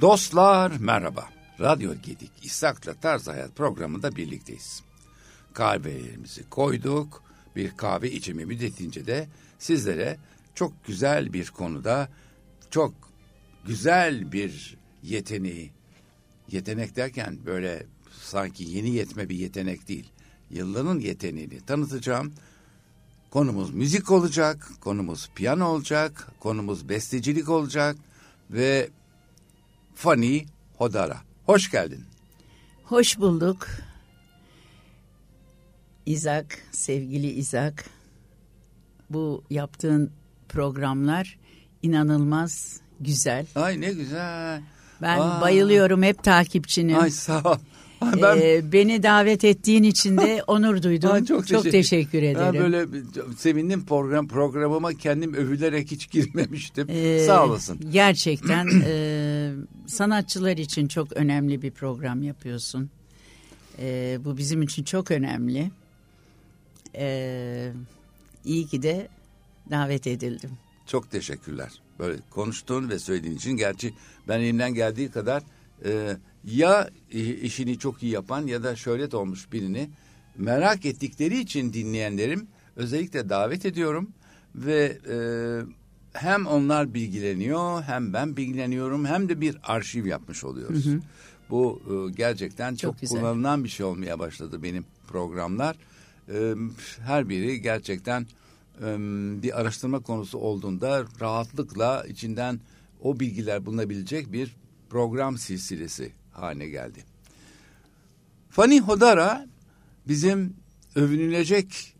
Dostlar merhaba. Radyo Gedik İshak'la Tarz Hayat programında birlikteyiz. Kahvelerimizi koyduk. Bir kahve içimi müddetince de sizlere çok güzel bir konuda çok güzel bir yeteneği yetenek derken böyle sanki yeni yetme bir yetenek değil. Yılların yeteneğini tanıtacağım. Konumuz müzik olacak, konumuz piyano olacak, konumuz bestecilik olacak ve Fani Hodara. Hoş geldin. Hoş bulduk. İzak, sevgili İzak. Bu yaptığın programlar inanılmaz güzel. Ay ne güzel. Ben Aa. bayılıyorum hep takipçinim. Ay sağ ol. Ben... Ee, beni davet ettiğin için de onur duydum. Ay, çok, çok teşekkür, teşekkür ederim. Ben böyle sevindim program programıma kendim övülerek hiç girmemiştim. Ee, Sağ olasın. Gerçekten e, sanatçılar için çok önemli bir program yapıyorsun. E, bu bizim için çok önemli. E, iyi ki de davet edildim. Çok teşekkürler. Böyle konuştuğun ve söylediğin için gerçi ben elimden geldiği kadar e, ya işini çok iyi yapan ya da şöhret olmuş birini merak ettikleri için dinleyenlerim özellikle davet ediyorum ve e, hem onlar bilgileniyor hem ben bilgileniyorum hem de bir arşiv yapmış oluyoruz. Hı hı. Bu e, gerçekten çok, çok kullanılan bir şey olmaya başladı benim programlar. E, her biri gerçekten e, bir araştırma konusu olduğunda rahatlıkla içinden o bilgiler bulunabilecek bir program silsilesi haline geldi. Fanny Hodara bizim övünülecek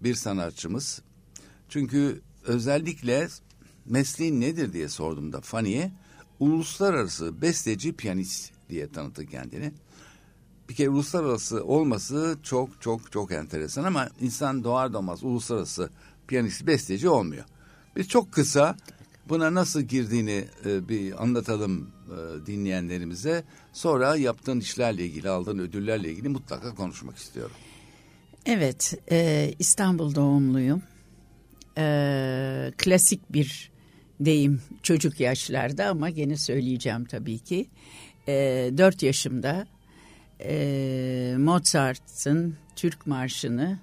bir sanatçımız. Çünkü özellikle mesleğin nedir diye sorduğumda Fanny'e uluslararası besteci piyanist diye tanıttı kendini. Bir kere uluslararası olması çok çok çok enteresan ama insan doğar doğmaz uluslararası piyanist besteci olmuyor. Biz çok kısa buna nasıl girdiğini e, bir anlatalım e, dinleyenlerimize. Sonra yaptığın işlerle ilgili, aldığın ödüllerle ilgili mutlaka konuşmak istiyorum. Evet, e, İstanbul doğumluyum. E, klasik bir deyim çocuk yaşlarda ama gene söyleyeceğim tabii ki. E, 4 yaşımda e, Mozart'ın Türk Marşı'nı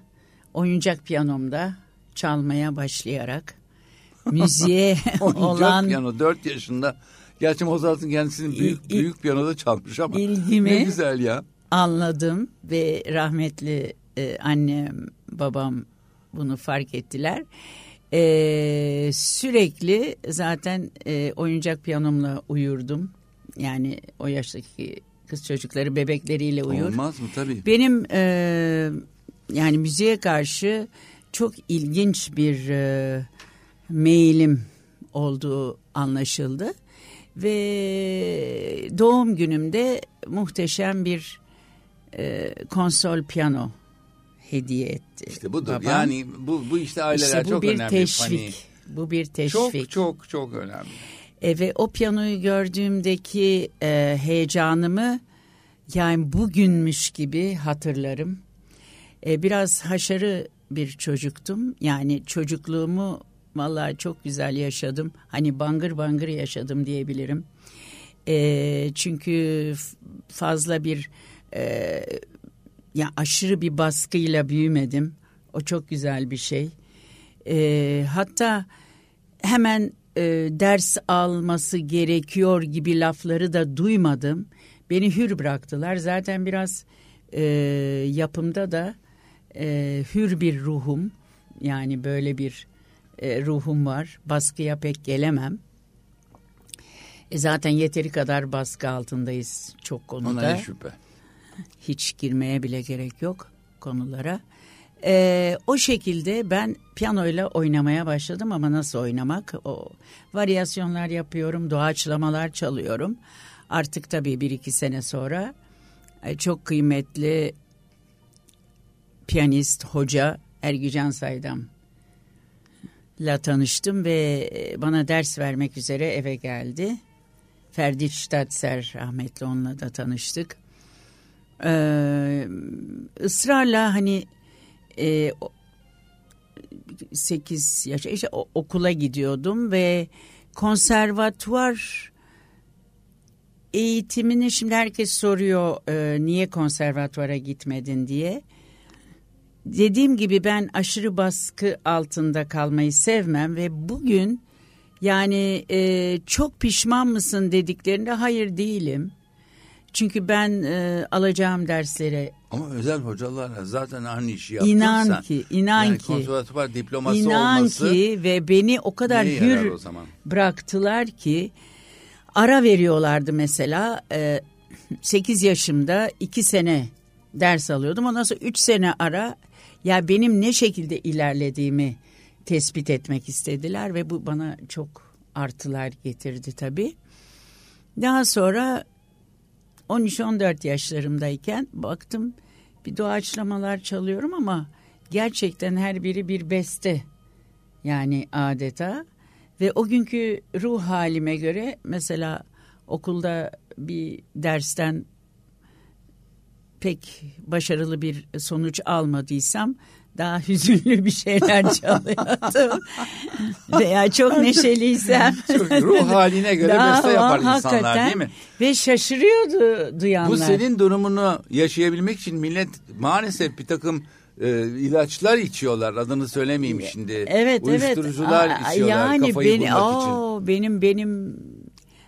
oyuncak piyanomda çalmaya başlayarak müziğe olan... piyano 4 yaşında. Gerçi Mozart'ın kendisini büyük, büyük piyanoda çalmış ama ilgimi ne güzel ya. Anladım ve rahmetli e, annem babam bunu fark ettiler. E, sürekli zaten e, oyuncak piyanomla uyurdum. Yani o yaştaki kız çocukları bebekleriyle uyur. Olmaz mı tabii. Benim e, yani müziğe karşı çok ilginç bir e, mailim olduğu anlaşıldı. Ve doğum günümde muhteşem bir e, konsol piyano hediye etti. İşte budur. Babam. Yani bu bu işte aileler işte bu çok bir önemli. Teşvik. Hani, bu bir teşvik. Çok çok çok önemli. E, ve o piyanoyu gördüğümdeki e, heyecanımı yani bugünmüş gibi hatırlarım. E, biraz haşarı bir çocuktum. Yani çocukluğumu Vallahi çok güzel yaşadım. Hani bangır bangır yaşadım diyebilirim. E, çünkü fazla bir e, ya aşırı bir baskıyla büyümedim. O çok güzel bir şey. E, hatta hemen e, ders alması gerekiyor gibi lafları da duymadım. Beni hür bıraktılar. Zaten biraz e, yapımda da e, hür bir ruhum. Yani böyle bir e, ruhum var. Baskıya pek gelemem. E zaten yeteri kadar baskı altındayız çok konuda. Ona şüphe. Hiç girmeye bile gerek yok konulara. E, o şekilde ben piyanoyla oynamaya başladım ama nasıl oynamak? O varyasyonlar yapıyorum, doğaçlamalar çalıyorum. Artık tabii bir iki sene sonra e, çok kıymetli piyanist, hoca Ergücan Saydam la tanıştım ve e, bana ders vermek üzere eve geldi. Ferdi Stadser rahmetli onunla da tanıştık. Ee, ısrarla hani e, 8 yaş işte okula gidiyordum ve konservatuvar eğitimini şimdi herkes soruyor e, niye konservatuvara gitmedin diye. Dediğim gibi ben aşırı baskı altında kalmayı sevmem ve bugün yani e, çok pişman mısın dediklerinde hayır değilim. Çünkü ben e, alacağım derslere Ama özel hocalarla zaten aynı işi yaptın inan ki, inan yani ki, konservatuvar diploması inan olması ki ve beni o kadar hür o zaman? bıraktılar ki ara veriyorlardı mesela e, 8 yaşımda 2 sene ders alıyordum. Ondan sonra 3 sene ara ya benim ne şekilde ilerlediğimi tespit etmek istediler ve bu bana çok artılar getirdi tabii. Daha sonra 13-14 yaşlarımdayken baktım bir doğaçlamalar çalıyorum ama gerçekten her biri bir beste yani adeta ve o günkü ruh halime göre mesela okulda bir dersten pek başarılı bir sonuç almadıysam daha hüzünlü bir şeyler çalıyordum. Veya çok neşeliysem. Çok ruh haline göre Daha beste yapar insanlar değil mi? Ve şaşırıyordu duyanlar. Bu senin durumunu yaşayabilmek için millet maalesef bir takım e, ilaçlar içiyorlar. Adını söylemeyeyim şimdi. Evet Uyuşturucular evet. Aa, içiyorlar yani kafayı beni, bulmak için. oo, Benim benim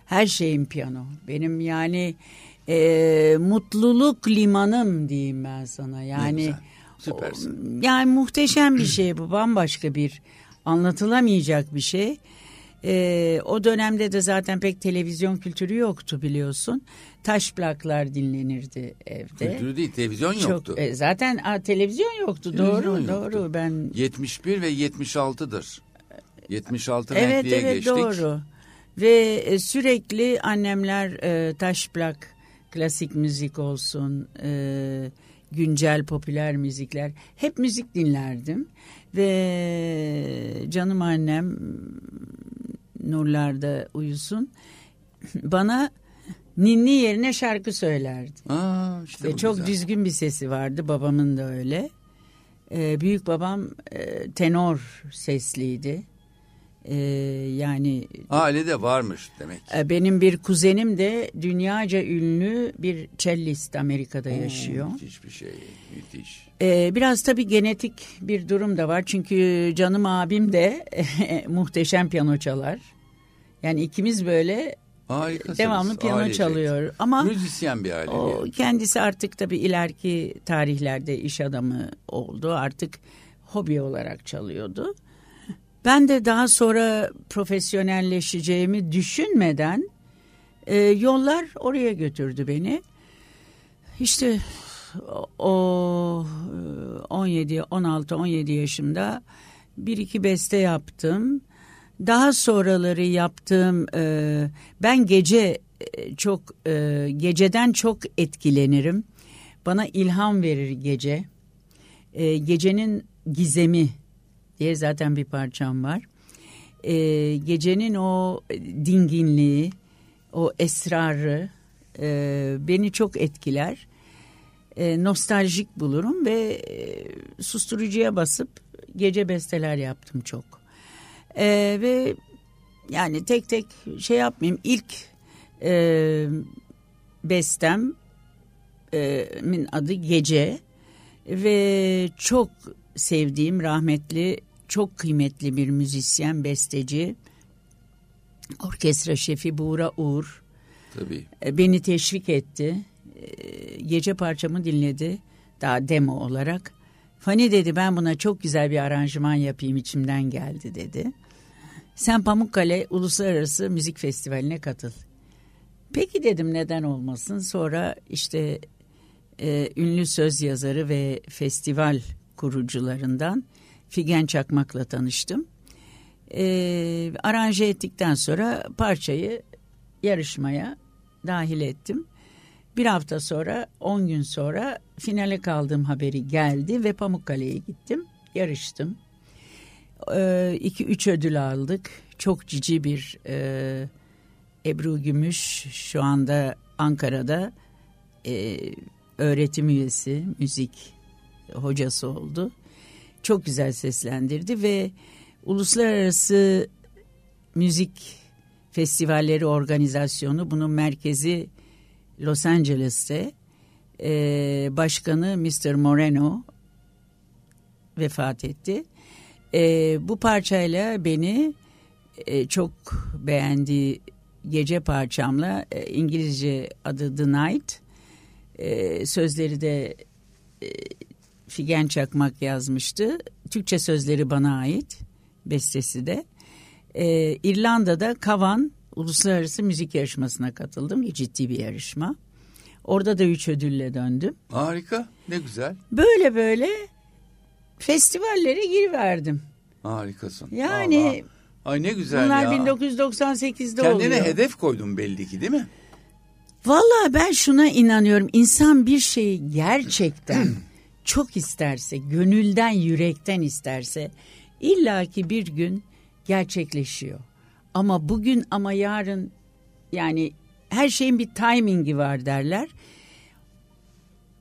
her şeyim piyano. Benim yani e, mutluluk limanım diyeyim ben sana. Yani süpersin. o- yani muhteşem bir şey bu. Bambaşka bir anlatılamayacak bir şey. E, o dönemde de zaten pek televizyon kültürü yoktu biliyorsun. Taş plaklar dinlenirdi evde. Kültürü değil televizyon Çok, yoktu. e, zaten a, televizyon yoktu. Televizyon doğru yoktu. doğru. Ben 71 ve 76'dır. 76 Evet renkliye evet geçtik. doğru. Ve e, sürekli annemler e, taş plak, klasik müzik olsun, e, güncel popüler müzikler hep müzik dinlerdim. Ve canım annem nurlarda uyusun bana ninni yerine şarkı söylerdi. Aa, işte Ve çok güzel. düzgün bir sesi vardı babamın da öyle. Ee, büyük babam e, tenor sesliydi. Ee, yani Ailede varmış demek. e, benim bir kuzenim de dünyaca ünlü bir cellist Amerika'da yaşıyor. Oo, Müthiş bir şey. Müthiş. Ee, biraz tabii genetik bir durum da var. Çünkü canım abim de muhteşem piyano çalar. Yani ikimiz böyle Harikasınız. devamlı piyano ailecek. çalıyor. Ama Müzisyen bir aile. O kendisi artık tabii ileriki tarihlerde iş adamı oldu. Artık hobi olarak çalıyordu. Ben de daha sonra profesyonelleşeceğimi düşünmeden e, yollar oraya götürdü beni. İşte o 17, 16, 17 yaşımda bir iki beste yaptım. Daha sonraları yaptığım e, ben gece e, çok e, geceden çok etkilenirim. Bana ilham verir gece. E, gecenin gizemi diye zaten bir parçam var. E, gecenin o dinginliği, o esrarı e, beni çok etkiler. E, nostaljik bulurum ve e, susturucuya basıp gece besteler yaptım çok. E, ve yani tek tek şey yapmayayım. İlk e, bestem e, min adı Gece ve çok sevdiğim rahmetli çok kıymetli bir müzisyen besteci orkestra şefi Buğra Uğur Tabii. e, beni teşvik etti. E, Gece parçamı dinledi daha demo olarak. Fani dedi ben buna çok güzel bir aranjman yapayım içimden geldi dedi. Sen Pamukkale Uluslararası Müzik Festivali'ne katıl. Peki dedim neden olmasın. Sonra işte e, ünlü söz yazarı ve festival kurucularından Figen Çakmak'la tanıştım. E, aranje ettikten sonra parçayı yarışmaya dahil ettim. Bir hafta sonra, 10 gün sonra finale kaldığım haberi geldi ve Pamukkale'ye gittim, yarıştım. 2-3 ödül aldık. Çok cici bir e, Ebru Gümüş şu anda Ankara'da e, öğretim üyesi, müzik hocası oldu. Çok güzel seslendirdi ve uluslararası müzik festivalleri organizasyonu bunun merkezi Los Angeles'te e, başkanı Mr. Moreno vefat etti. E, bu parçayla beni e, çok beğendiği gece parçamla e, İngilizce adı The Night e, sözleri de e, Figen Çakmak yazmıştı. Türkçe sözleri bana ait bestesi de. E, İrlanda'da Kavan Uluslararası Müzik Yarışması'na katıldım. Ciddi bir yarışma. Orada da üç ödülle döndüm. Harika ne güzel. Böyle böyle festivallere giriverdim. Harikasın. Yani Aa, Ay ne güzel bunlar ya. 1998'de Kendine oluyor. hedef koydun belli ki değil mi? Vallahi ben şuna inanıyorum. İnsan bir şeyi gerçekten çok isterse, gönülden, yürekten isterse illaki bir gün gerçekleşiyor. Ama bugün ama yarın yani her şeyin bir timingi var derler.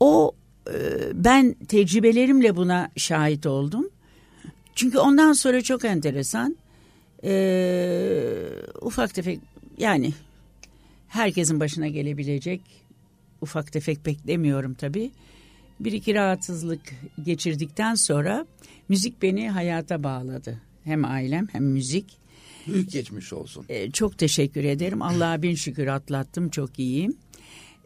O e, ben tecrübelerimle buna şahit oldum. Çünkü ondan sonra çok enteresan e, ufak tefek yani herkesin başına gelebilecek ufak tefek beklemiyorum tabii. Bir iki rahatsızlık geçirdikten sonra müzik beni hayata bağladı. Hem ailem hem müzik. Büyük geçmiş olsun. Ee, çok teşekkür ederim. Allah'a bin şükür atlattım. Çok iyiyim.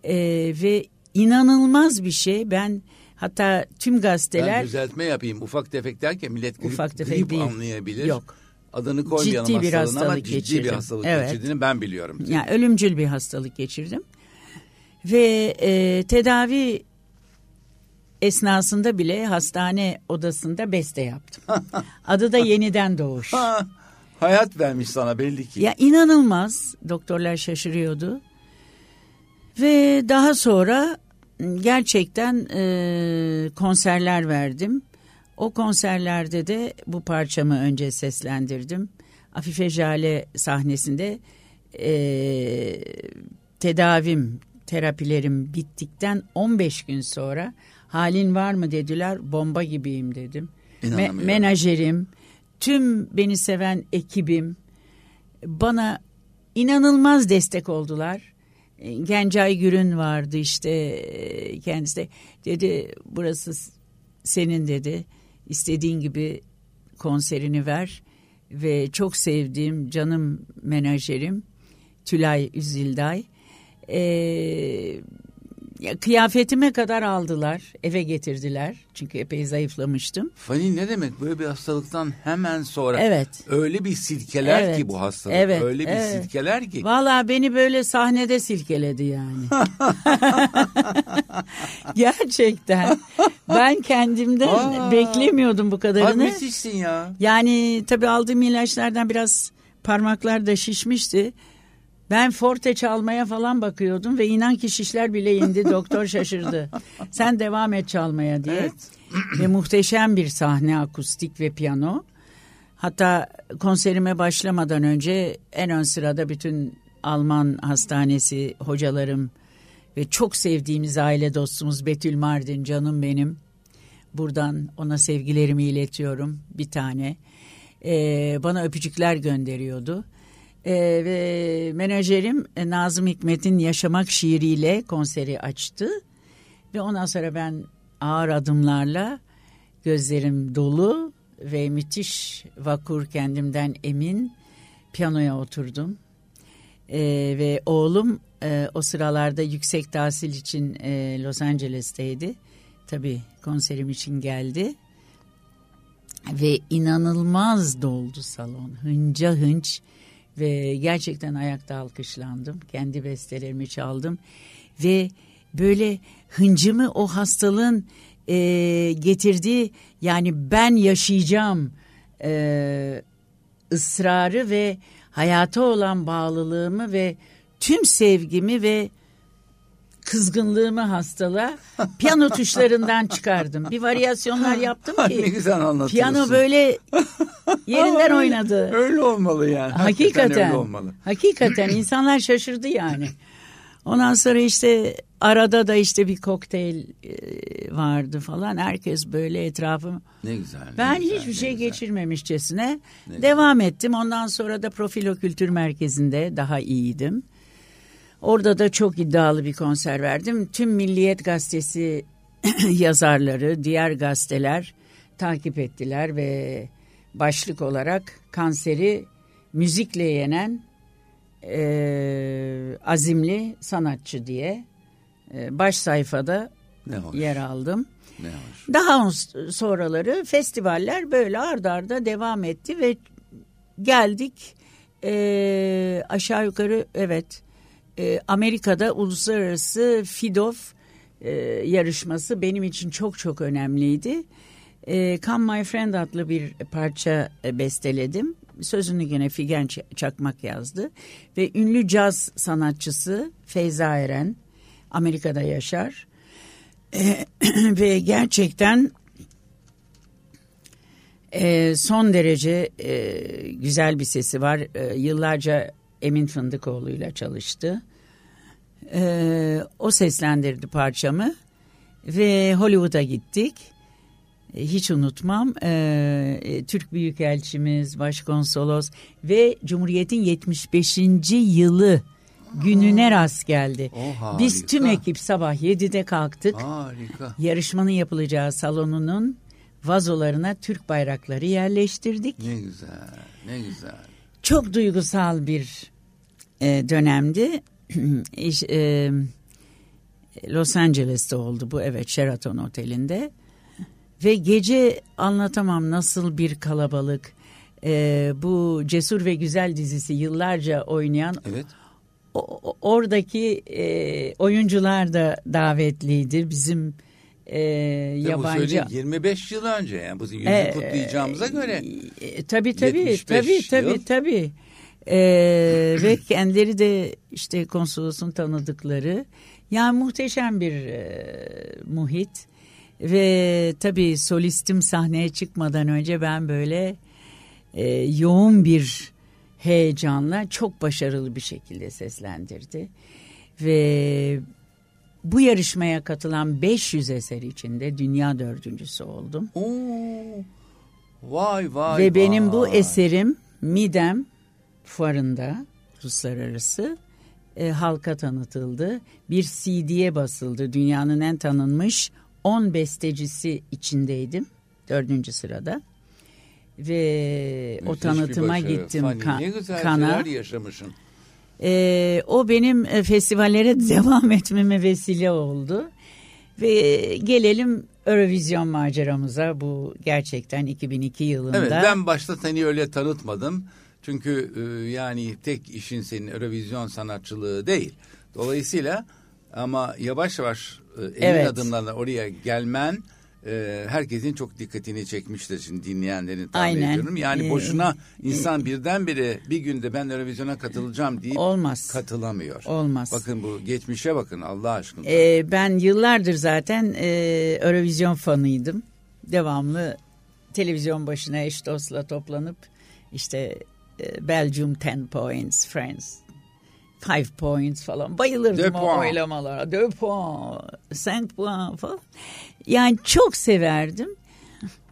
Ee, ve inanılmaz bir şey. Ben hatta tüm Ben gazeteler düzeltme yapayım. Ufak tefek derken millet grip, Ufak tefek grip değil. anlayabilir. Yok. Adını koymayalım Ciddi bir hastalığına ama hastalık ciddi bir hastalık Evet. geçirdiğini ben biliyorum. yani ölümcül bir hastalık geçirdim. Ve e, tedavi esnasında bile hastane odasında beste yaptım. Adı da Yeniden Doğuş. Ha, hayat vermiş sana belli ki. Ya inanılmaz. Doktorlar şaşırıyordu. Ve daha sonra gerçekten e, konserler verdim. O konserlerde de bu parçamı önce seslendirdim. Afife Jale sahnesinde e, tedavim, terapilerim bittikten 15 gün sonra halin var mı dediler. Bomba gibiyim dedim. Me- menajerim, tüm beni seven ekibim bana inanılmaz destek oldular. E, Gencay Gürün vardı işte e, kendisi de dedi burası senin dedi istediğin gibi konserini ver ve çok sevdiğim canım menajerim Tülay Üzilday e, ya kıyafetime kadar aldılar eve getirdiler çünkü epey zayıflamıştım. Fani ne demek böyle bir hastalıktan hemen sonra Evet. öyle bir silkeler Evet, ki bu hastalık evet, öyle bir evet. silkeler ki Vallahi beni böyle sahnede silkeledi yani. Gerçekten. Ben kendimden Aa. beklemiyordum bu Abi kadarını. müthişsin ya. Yani tabii aldığım ilaçlardan biraz parmaklar da şişmişti. Ben forte çalmaya falan bakıyordum ve inan ki şişler bile indi. Doktor şaşırdı. Sen devam et çalmaya diye. Evet. ve muhteşem bir sahne akustik ve piyano. Hatta konserime başlamadan önce en ön sırada bütün Alman hastanesi hocalarım ve çok sevdiğimiz aile dostumuz Betül Mardin canım benim. Buradan ona sevgilerimi iletiyorum bir tane. Ee, bana öpücükler gönderiyordu. Ee, ve menajerim e, Nazım Hikmet'in Yaşamak şiiriyle konseri açtı. Ve ondan sonra ben ağır adımlarla gözlerim dolu ve müthiş vakur kendimden emin piyanoya oturdum. Ee, ve oğlum e, o sıralarda yüksek tahsil için e, Los Angeles'teydi. Tabii konserim için geldi. Ve inanılmaz doldu salon. Hınca hınç ve gerçekten ayakta alkışlandım. Kendi bestelerimi çaldım ve böyle hıncımı o hastalığın e, getirdiği yani ben yaşayacağım e, ısrarı ve hayata olan bağlılığımı ve tüm sevgimi ve kızgınlığımı hastalığa piyano tuşlarından çıkardım. Bir varyasyonlar yaptım ne ki güzel anlatıyorsun. piyano böyle yerinden oynadı. Öyle olmalı yani. Hakikaten. öyle olmalı. Hakikaten insanlar şaşırdı yani. Ondan sonra işte arada da işte bir kokteyl e, vardı falan. Herkes böyle etrafım. Ne güzel. ne Ben güzel, hiçbir ne şey güzel. Orada da çok iddialı bir konser verdim. Tüm Milliyet Gazetesi yazarları, diğer gazeteler takip ettiler ve başlık olarak kanseri müzikle yenen e, azimli sanatçı diye e, baş sayfada yer aldım. Ne hoş. Daha sonraları festivaller böyle ardarda arda devam etti ve geldik e, aşağı yukarı evet e, Amerika'da uluslararası FIDOF e, yarışması benim için çok çok önemliydi. E, Come My Friend adlı bir parça besteledim. Sözünü gene Figen Çakmak yazdı. Ve ünlü caz sanatçısı Feyza Eren Amerika'da yaşar. Ve gerçekten son derece güzel bir sesi var. Yıllarca Emin Fındıkoğlu'yla çalıştı. E, o seslendirdi parçamı ve Hollywood'a gittik. E, Hiç unutmam e, e, Türk Büyükelçimiz, Başkonsolos ve Cumhuriyet'in 75. yılı gününe rast geldi. O Biz tüm ekip sabah 7'de kalktık. Harika. Yarışmanın yapılacağı salonunun vazolarına Türk bayrakları yerleştirdik. Ne güzel. Ne güzel. Çok duygusal bir e, dönemdi. İş, e, Los Angeles'te oldu bu evet Sheraton Oteli'nde. Ve gece anlatamam nasıl bir kalabalık. E, bu Cesur ve Güzel dizisi yıllarca oynayan Evet. o- oradaki e, oyuncular da davetliydi. Bizim e, Bu yabancı söyleyeyim 25 yıl önce yani bu yüzü E, kutlayacağımıza göre. E, tabii tabii 75 tabii tabii tabii. E, ve kendileri de işte konsolosun tanıdıkları. Yani muhteşem bir e, muhit. Ve tabii solistim sahneye çıkmadan önce ben böyle e, yoğun bir heyecanla çok başarılı bir şekilde seslendirdi. Ve bu yarışmaya katılan 500 eser içinde dünya dördüncüsü oldum. Oo. Vay vay Ve benim bu vay. eserim Midem fuarında uluslararası e, halka tanıtıldı. Bir CD'ye basıldı. Dünyanın en tanınmış 10 bestecisi içindeydim. Dördüncü sırada. Ve o Müthiş bir tanıtıma gittim Fani, ka- ne güzel kana. yaşamışsın. E, o benim e, festivallere devam etmeme vesile oldu. Ve gelelim Eurovision maceramıza. Bu gerçekten 2002 yılında. Evet ben başta seni öyle tanıtmadım. Çünkü e, yani tek işin senin Eurovision sanatçılığı değil. Dolayısıyla ama yavaş yavaş e, emin Evet. adımlarla oraya gelmen e, herkesin çok dikkatini çekmiştir şimdi dinleyenlerin tahmin Aynen. ediyorum. Yani Ee, boşuna insan birdenbire bir günde ben Eurovision'a katılacağım deyip Olmaz. katılamıyor. Olmaz. Bakın bu geçmişe bakın Allah aşkına. Ee, ben yıllardır zaten e, Eurovision fanıydım. Devamlı televizyon başına eş dostla toplanıp işte e, Belgium 10 points, France 5 points falan bayılırdım o points. oylamalara. 2 points, 5 points falan. Yani çok severdim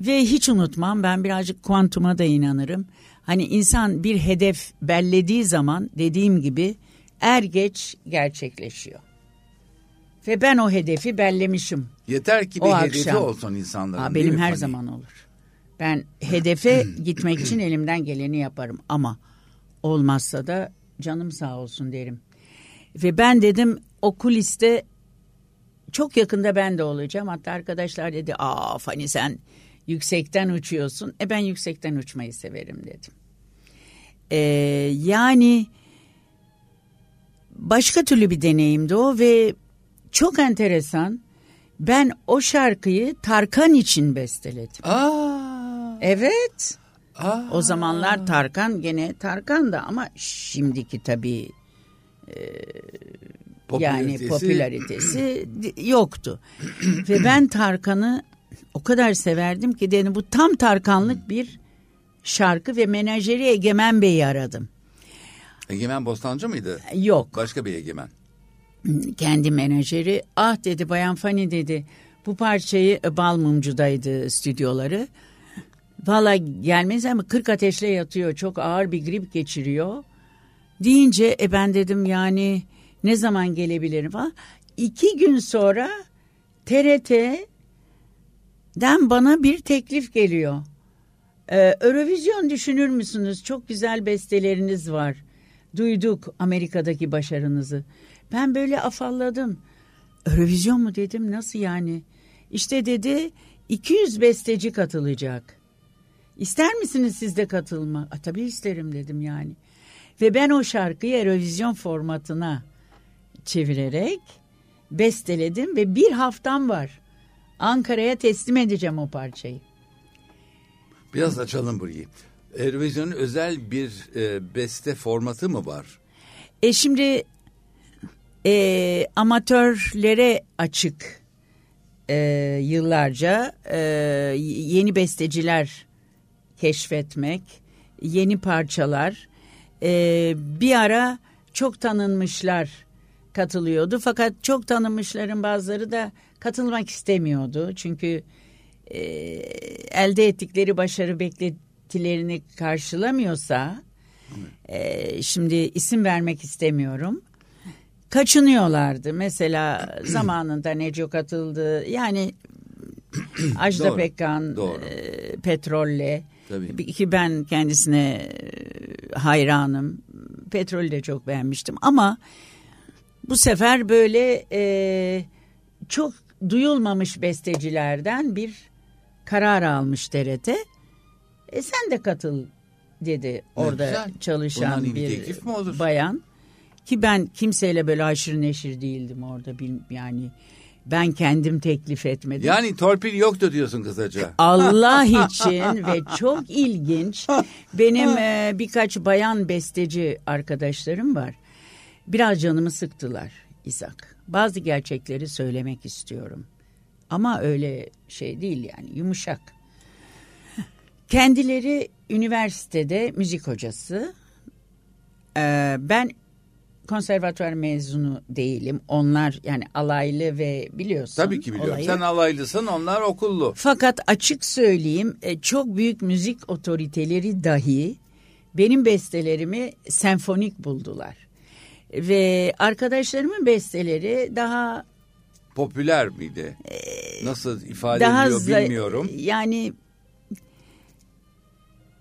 ve hiç unutmam ben birazcık kuantuma da inanırım. Hani insan bir hedef bellediği zaman dediğim gibi er geç gerçekleşiyor. Ve ben o hedefi bellemişim. Yeter ki o bir hedefi akşam. olsun insanların. Aa, benim her zaman olur. Ben hedefe gitmek için elimden geleni yaparım ama olmazsa da canım sağ olsun derim. Ve ben dedim o kuliste çok yakında ben de olacağım. Hatta arkadaşlar dedi aa Fani sen yüksekten uçuyorsun. E ben yüksekten uçmayı severim dedim. Ee, yani başka türlü bir deneyimdi o ve çok enteresan. Ben o şarkıyı Tarkan için besteledim. Aa, Evet. aa. O zamanlar Tarkan gene Tarkan da ama şimdiki tabii yani Popülaritesi- popülaritesi di- yoktu. Ve ben Tarkan'ı o kadar severdim ki dedim bu tam Tarkanlık bir şarkı ve menajeri Egemen Bey'i aradım. Egemen Bostancı mıydı? Yok Başka bir Egemen. kendi menajeri ah dedi Bayan Fani dedi bu parçayı e, Balmumcu'daydı stüdyoları. Valla gelmez ama 40 ateşle yatıyor çok ağır bir grip geçiriyor. Deyince e ben dedim yani Ne zaman gelebilirim falan. İki gün sonra TRT'den bana bir teklif geliyor. Ee, Eurovision düşünür müsünüz? Çok güzel besteleriniz var. Duyduk Amerika'daki başarınızı. Ben böyle afalladım. Eurovision mu dedim nasıl yani? İşte dedi 200 besteci katılacak. İster misiniz siz de katılma? A, tabii isterim dedim yani. Ve ben o şarkıyı Eurovision formatına çevirerek besteledim ve bir haftam var. Ankara'ya teslim edeceğim o parçayı. Biraz açalım burayı. Eurovision'un özel bir e, beste formatı mı var? E şimdi e, amatörlere açık e, yıllarca e, yeni besteciler keşfetmek, yeni parçalar. E, bir ara çok tanınmışlar katılıyordu fakat çok tanınmışların bazıları da katılmak istemiyordu çünkü e, elde ettikleri başarı beklentilerini karşılamıyorsa e, şimdi isim vermek istemiyorum kaçınıyorlardı. Mesela zamanında Neco katıldı. Yani Ajda. Pekkan. E, Petrol'le Tabii. ki ben kendisine e, hayranım. Petrol'ü de çok beğenmiştim ama bu sefer böyle e, çok duyulmamış bestecilerden bir karar almış TRT. E sen de katıl dedi orada güzel. çalışan bir, bir bayan. Ki ben kimseyle böyle aşırı neşir değildim orada yani ben kendim teklif etmedim. Yani torpil yoktu diyorsun kısaca. Allah için ve çok ilginç benim e, birkaç bayan besteci arkadaşlarım var. Biraz canımı sıktılar İshak. Bazı gerçekleri söylemek istiyorum. Ama öyle şey değil yani yumuşak. Kendileri üniversitede müzik hocası. Ee, ben konservatuvar mezunu değilim. Onlar yani alaylı ve biliyorsun. Tabii ki biliyorum. Olayı. Sen alaylısın onlar okullu. Fakat açık söyleyeyim e, çok büyük müzik otoriteleri dahi benim bestelerimi senfonik buldular. Ve arkadaşlarımın besteleri daha popüler miydi? Ee, Nasıl ifade daha ediliyor bilmiyorum. Yani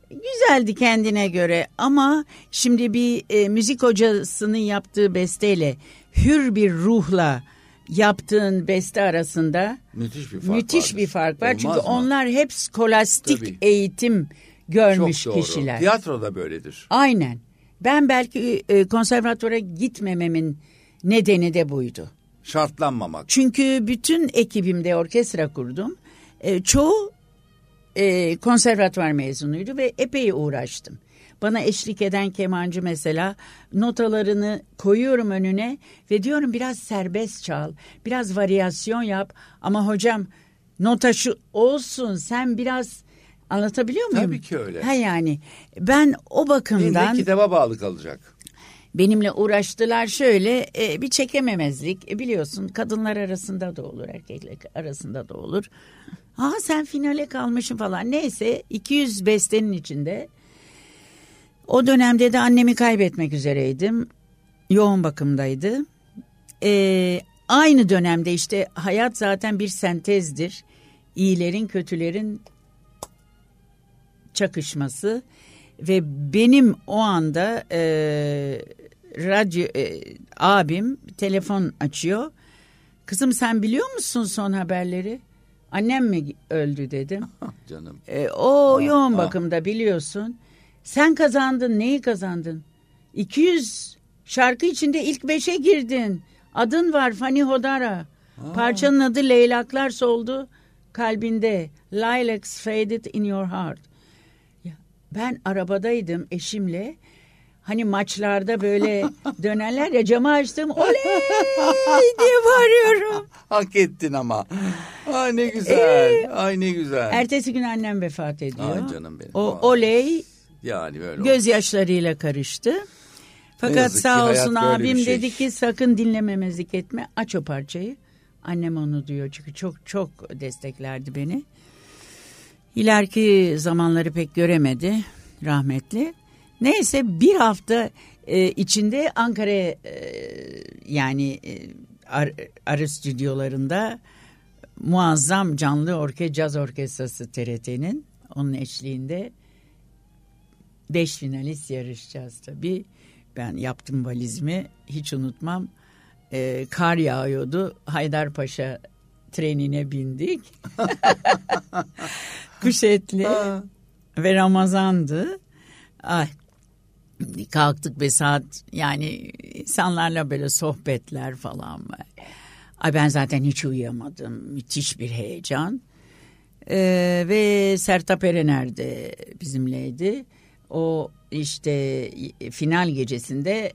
güzeldi kendine göre ama şimdi bir e, müzik hocasının yaptığı besteyle hür bir ruhla yaptığın beste arasında müthiş bir fark, müthiş vardır. bir fark var. Olmaz Çünkü mı? onlar hep skolastik Tabii. eğitim görmüş Çok doğru. kişiler. Tiyatro da böyledir. Aynen. Ben belki e, konservatöre gitmememin nedeni de buydu. Şartlanmamak. Çünkü bütün ekibimde orkestra kurdum. E, çoğu e, konservatuvar mezunuydu ve epey uğraştım. Bana eşlik eden kemancı mesela notalarını koyuyorum önüne ve diyorum biraz serbest çal, biraz varyasyon yap ama hocam nota şu olsun sen biraz anlatabiliyor muyum? Tabii ki öyle. Ha yani ben o bakımdan... Yine kitaba bağlı kalacak. Benimle uğraştılar şöyle e, bir çekememezlik e, biliyorsun kadınlar arasında da olur erkekler arasında da olur. Ha sen finale kalmışsın falan neyse 200 bestenin içinde o dönemde de annemi kaybetmek üzereydim yoğun bakımdaydı. E, aynı dönemde işte hayat zaten bir sentezdir iyilerin kötülerin çakışması ve benim o anda e, radyo e, abim telefon açıyor. Kızım sen biliyor musun son haberleri? Annem mi öldü dedim. Canım. E, o ah, yoğun ah. bakımda biliyorsun. Sen kazandın neyi kazandın? 200 şarkı içinde ilk beşe girdin. Adın var Fani Hodara. Ah. Parçanın adı Leylaklar Soldu Kalbinde. Lilacs Faded in Your Heart. Ben arabadaydım eşimle. Hani maçlarda böyle dönerler ya camı açtım oley diye bağırıyorum. Hak ettin ama. Ay ne güzel. Ee, Ay ne güzel. Ertesi gün annem vefat ediyor. Ay canım benim. O oley yani böyle gözyaşlarıyla karıştı. Fakat sağ olsun abim şey. dedi ki sakın dinlememezlik etme aç o parçayı. Annem onu diyor çünkü çok çok desteklerdi beni. İleriki zamanları pek göremedi rahmetli. Neyse bir hafta e, içinde Ankara'ya e, yani e, ar, arı stüdyolarında muazzam canlı orke caz orkestrası TRT'nin onun eşliğinde beş finalist yarışacağız tabii. Ben yaptım valizimi hiç unutmam. Ee, kar yağıyordu. Haydarpaşa trenine bindik. Kuşetli ve Ramazan'dı. Ay kalktık ve saat yani insanlarla böyle sohbetler falan var. Ay ben zaten hiç uyuyamadım. Müthiş bir heyecan. Ee, ve Sertap Erener de bizimleydi. O işte final gecesinde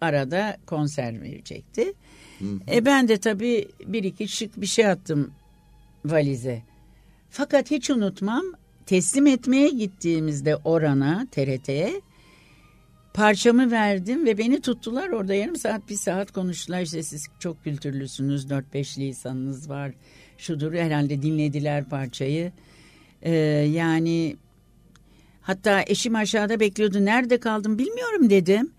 arada konser verecekti. Hı hı. E ben de tabii bir iki şık bir şey attım valize. Fakat hiç unutmam teslim etmeye gittiğimizde orana TRT'ye parçamı verdim ve beni tuttular orada. Yarım saat bir saat konuştular. İşte siz çok kültürlüsünüz. Dört beş lisanınız var. Şudur herhalde dinlediler parçayı. Ee, yani hatta eşim aşağıda bekliyordu. Nerede kaldım bilmiyorum dedim.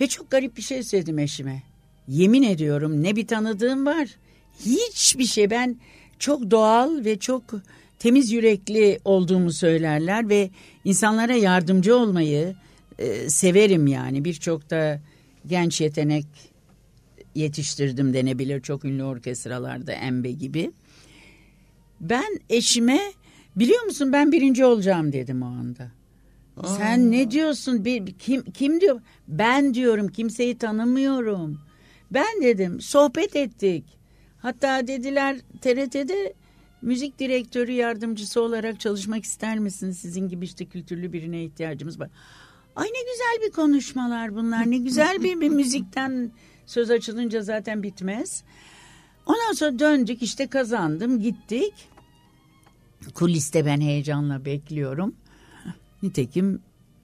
Ve çok garip bir şey söyledim eşime. Yemin ediyorum ne bir tanıdığım var. Hiçbir şey. Ben çok doğal ve çok temiz yürekli olduğumu söylerler ve insanlara yardımcı olmayı e, severim yani birçok da genç yetenek yetiştirdim denebilir çok ünlü orkestralarda Embe gibi. Ben eşime biliyor musun ben birinci olacağım dedim o anda. Aa. Sen ne diyorsun? Bir, kim kim diyor? Ben diyorum kimseyi tanımıyorum. Ben dedim sohbet ettik. Hatta dediler TRT'de müzik direktörü yardımcısı olarak çalışmak ister misiniz? Sizin gibi işte kültürlü birine ihtiyacımız var. Ay ne güzel bir konuşmalar bunlar. Ne güzel bir, bir müzikten söz açılınca zaten bitmez. Ondan sonra döndük işte kazandım gittik. Kuliste ben heyecanla bekliyorum. Nitekim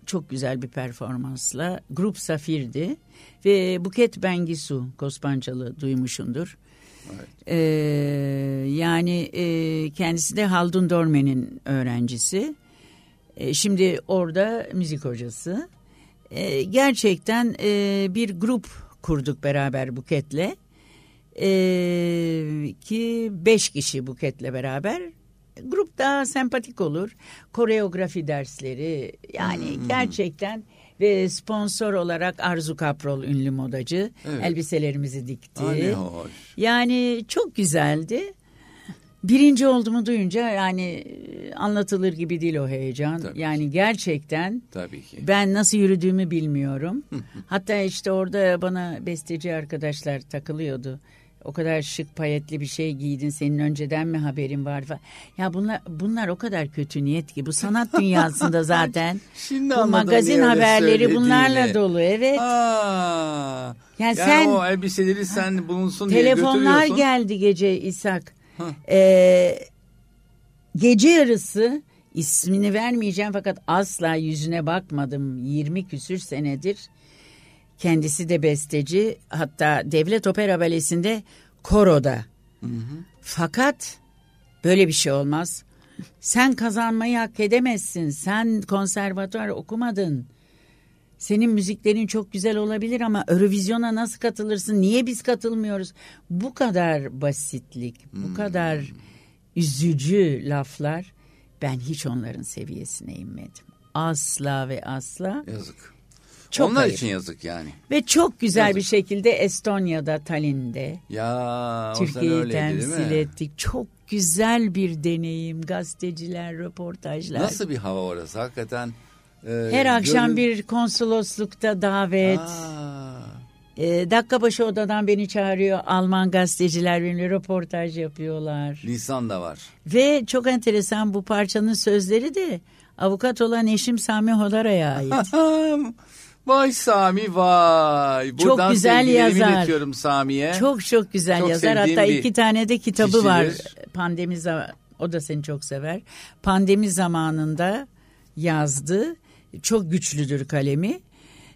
çok güzel bir performansla Grup Safir'di ve Buket Bengisu Kospançalı duymuşundur. Evet. Ee, yani e, kendisi de Haldun Dorme'nin öğrencisi. E, şimdi orada müzik hocası. E, gerçekten e, bir grup kurduk beraber Buket'le. ki beş kişi Buket'le beraber. Grup daha sempatik olur. Koreografi dersleri yani hmm. gerçekten ve sponsor olarak Arzu Kaprol ünlü modacı evet. elbiselerimizi dikti. Aa, hoş. Yani çok güzeldi. Birinci olduğumu duyunca yani e, anlatılır gibi değil o heyecan. Tabii yani ki. gerçekten Tabii ki. ben nasıl yürüdüğümü bilmiyorum. Hatta işte orada bana besteci arkadaşlar takılıyordu. O kadar şık payetli bir şey giydin senin önceden mi haberin var falan. Ya bunlar bunlar o kadar kötü niyet ki bu sanat dünyasında zaten Şimdi bu magazin haberleri bunlarla dolu evet. Aa, yani, yani sen o elbiseleri sen bulunsun diye Telefonlar geldi gece İshak. Ee, gece yarısı ismini vermeyeceğim fakat asla yüzüne bakmadım 20 küsür senedir. Kendisi de besteci hatta Devlet Opera Balesi'nde koroda. Hı hı. Fakat böyle bir şey olmaz. Sen kazanmayı hak edemezsin. Sen konservatuar okumadın. Senin müziklerin çok güzel olabilir ama Eurovizyona nasıl katılırsın? Niye biz katılmıyoruz? Bu kadar basitlik, hmm. bu kadar üzücü laflar ben hiç onların seviyesine inmedim. Asla ve asla. Yazık. Çok Onlar ayıp. için yazık yani. Ve çok güzel yazık. bir şekilde Estonya'da, Tallinn'de ya, Türkiye'yi temsil ettik. Çok güzel bir deneyim. Gazeteciler, röportajlar. Nasıl bir hava orası? Hakikaten ee, Her akşam gönül... bir konsoloslukta davet. E, dakika başı odadan beni çağırıyor. Alman gazeteciler benimle röportaj yapıyorlar. Lisan da var. Ve çok enteresan bu parçanın sözleri de avukat olan eşim Sami Hodara'ya ait. Vay Sami vay. Buradan çok güzel yazar. Sami'ye. Çok çok güzel çok yazar. Hatta iki tane de kitabı kişidir. var. Pandemi o da seni çok sever. Pandemi zamanında yazdı çok güçlüdür kalemi.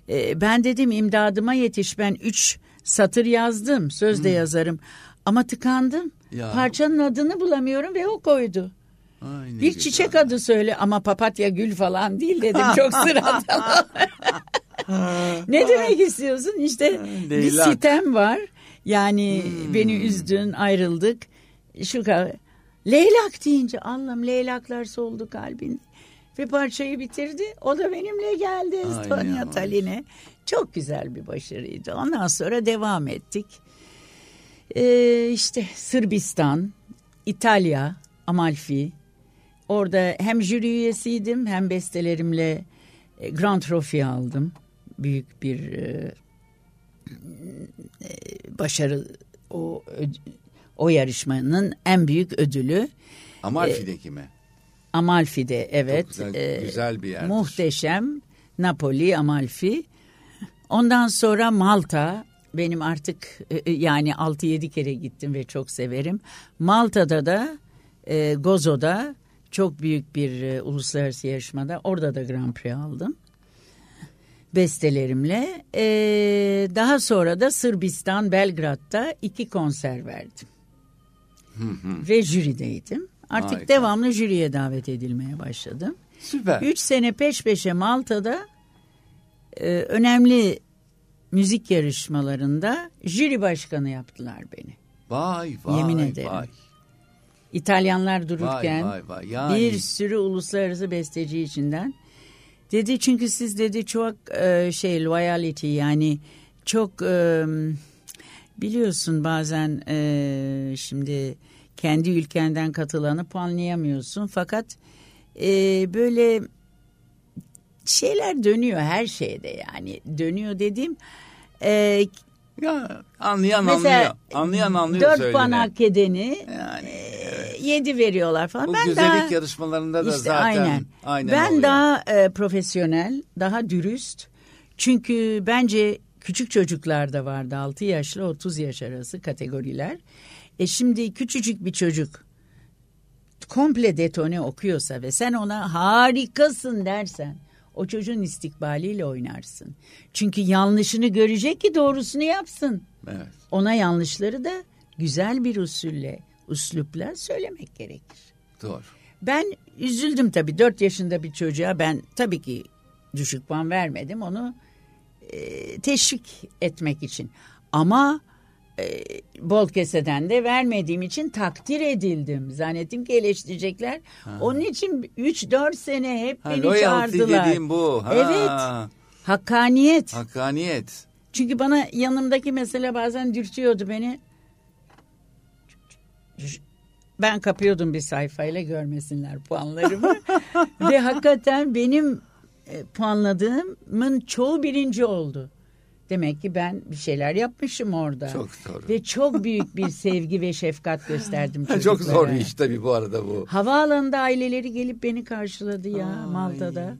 E, ben dedim imdadıma yetiş ben üç satır yazdım söz de hmm. yazarım ama tıkandım. Ya. Parçanın adını bulamıyorum ve o koydu. Ay, bir güzel. çiçek adı söyle ama papatya gül falan değil dedim çok sıradan. ne demek istiyorsun? İşte bir sitem var. Yani Hmm. beni üzdün, ayrıldık. Şu kadar. Leylak deyince Allah'ım leylaklar soldu kalbin. Ve parçayı bitirdi. O da benimle geldi Estonya. Tallinn'e. Çok güzel bir başarıydı. Ondan sonra devam ettik. Ee, işte Sırbistan, İtalya, Amalfi. Orada hem jüri üyesiydim hem bestelerimle e, Grand Trophy aldım. Büyük bir e, e, başarı o o yarışmanın en büyük ödülü. Amalfi'deki mi? Amalfi'de evet. güzel- e, güzel bir yerdir. Muhteşem. Napoli, Amalfi. Ondan sonra Malta. Benim artık e, e, yani 6-7 kere gittim ve çok severim. Malta'da da e, Gozo'da çok büyük bir e, uluslararası yarışmada orada da Grand Prix aldım. Bestelerimle. E, daha sonra da Sırbistan, Belgrad'da iki konser verdim. Ve jürideydim. Artık Harika. devamlı jüriye davet edilmeye başladım. Süper. Üç sene peş peşe Malta'da e, önemli müzik yarışmalarında jüri başkanı yaptılar beni. Vay vay Yemin ederim. vay. İtalyanlar dururken vay, vay. Yani- bir sürü uluslararası besteci içinden. Dedi çünkü siz dedi çok e, şey loyalty yani çok e, biliyorsun bazen e, şimdi kendi ülkenden katılanı puanlayamıyorsun fakat e, böyle şeyler dönüyor her şeyde yani dönüyor dediğim e, Ya anlayan mesela anlıyor. Anlayan anlıyor dört söylenen. puan hak edeni Yani e, yedi veriyorlar falan. bu ben güzellik daha, yarışmalarında da işte zaten aynen. aynen ben oluyor. daha e, profesyonel, daha dürüst. Çünkü bence küçük çocuklarda vardı 6 yaşla 30 yaş arası kategoriler. E şimdi küçücük bir çocuk komple detone okuyorsa ve sen ona harikasın dersen o çocuğun istikbaliyle oynarsın. Çünkü yanlışını görecek ki doğrusunu yapsın. Evet. Ona yanlışları da güzel bir usulle, uslupla söylemek gerekir. Doğru. Ben üzüldüm tabii. Dört yaşında bir çocuğa ben tabii ki düşük puan vermedim. Onu e, teşvik etmek için. Ama e, bol keseden de vermediğim için takdir edildim. Zannettim ki eleştirecekler. Onun için 3-4 sene hep Ha, beni çağırdılar. dediğim bu. Ha. Evet. Hakkaniyet. Hakkaniyet. Çünkü bana yanımdaki mesela bazen dürtüyordu beni. Ben kapıyordum bir sayfayla görmesinler puanlarımı. Ve hakikaten benim e, puanladığımın çoğu birinci oldu. Demek ki ben bir şeyler yapmışım orada. Çok doğru. Ve çok büyük bir sevgi ve şefkat gösterdim çocuklara. Çok zor bir iş tabii bu arada bu. Havaalanında aileleri gelip beni karşıladı ya Ay. Malta'da.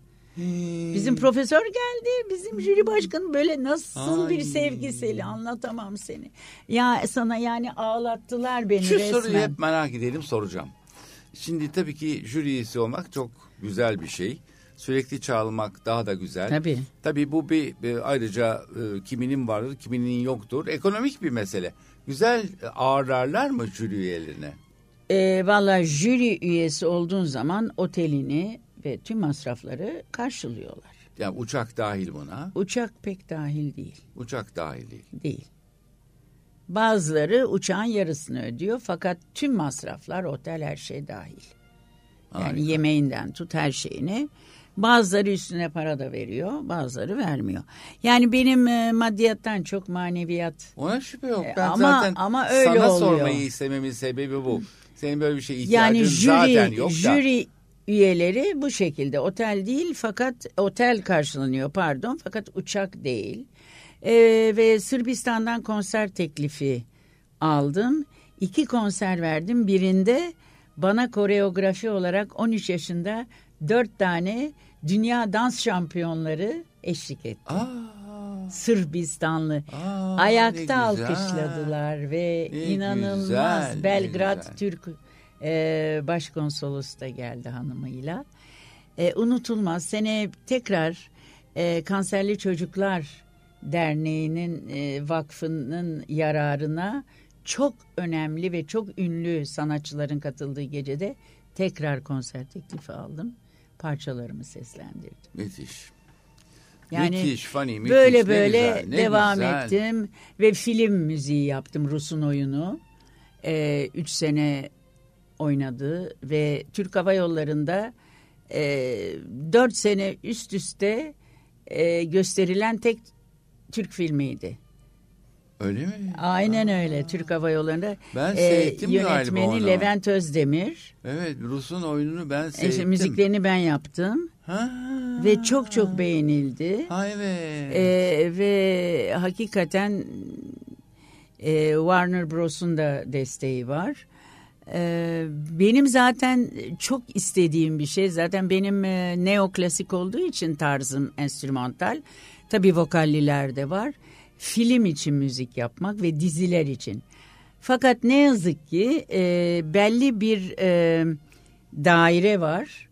Bizim profesör geldi, bizim jüri başkanı böyle nasıl bir Ay. sevgisiyle anlatamam seni. Ya sana yani ağlattılar beni Şu resmen. soruyu hep merak edelim soracağım. Şimdi tabii ki jüri üyesi olmak çok güzel bir şey. Sürekli çağrılmak daha da güzel. Tabii. Tabii bu bir, bir ayrıca e, kiminin vardır, kiminin yoktur. Ekonomik bir mesele. Güzel e, ağırlarlar mı jüri üyelerine? E, Valla jüri üyesi olduğun zaman otelini ve tüm masrafları karşılıyorlar. Yani uçak dahil buna. Uçak pek dahil değil. Uçak dahil değil. Değil. Bazıları uçağın yarısını ödüyor fakat tüm masraflar otel her şey dahil. Yani Harika. yemeğinden tut her şeyini. Bazıları üstüne para da veriyor, bazıları vermiyor. Yani benim e, maddiyattan çok maneviyat. Ona şüphe yok. E, Ben ama- zaten ama öyle sana oluyor. sormayı istememin sebebi bu. Senin böyle bir şeye ihtiyacın Yani zaten jüri yok da. jüri üyeleri bu şekilde otel değil fakat otel karşılanıyor pardon fakat uçak değil. E, ve Sırbistan'dan konser teklifi aldım. İki konser verdim. Birinde bana koreografi olarak 13 yaşında dört tane dünya dans şampiyonları eşlik etti. Aa, Sırbistanlı. aa, Ayakta alkışladılar ve Ne inanılmaz güzel, Belgrad güzel. Türk e, başkonsolosu da geldi hanımıyla. E, unutulmaz. Sene tekrar e, Kanserli Çocuklar Derneği'nin e, vakfının yararına çok önemli ve çok ünlü sanatçıların katıldığı gecede tekrar konser teklifi aldım. Parçalarımı seslendirdim. Müthiş. Yani müthiş, funny, müthiş. Böyle böyle güzel, devam güzel. ettim ve film müziği yaptım Rus'un oyunu. Ee, üç sene oynadı ve Türk Hava Yolları'nda e, dört sene üst üste e, gösterilen tek Türk filmiydi. Öyle mi? Aynen öyle Türk Hava Yolları'nda. Ben e, Yönetmeni. Levent Özdemir. Evet Rus'un oyununu ben E, seyrettim. işte müziklerini ben yaptım. Ha. Ve çok çok beğenildi. Ha evet. Ee, ve hakikaten e, Warner Bros'un da desteği var. Ee, benim zaten çok istediğim bir şey zaten benim e, neoklasik olduğu için tarzım enstrümantal. Tabii vokalliler de var. Film için müzik yapmak ve diziler için. Fakat ne yazık ki e, belli bir e, daire var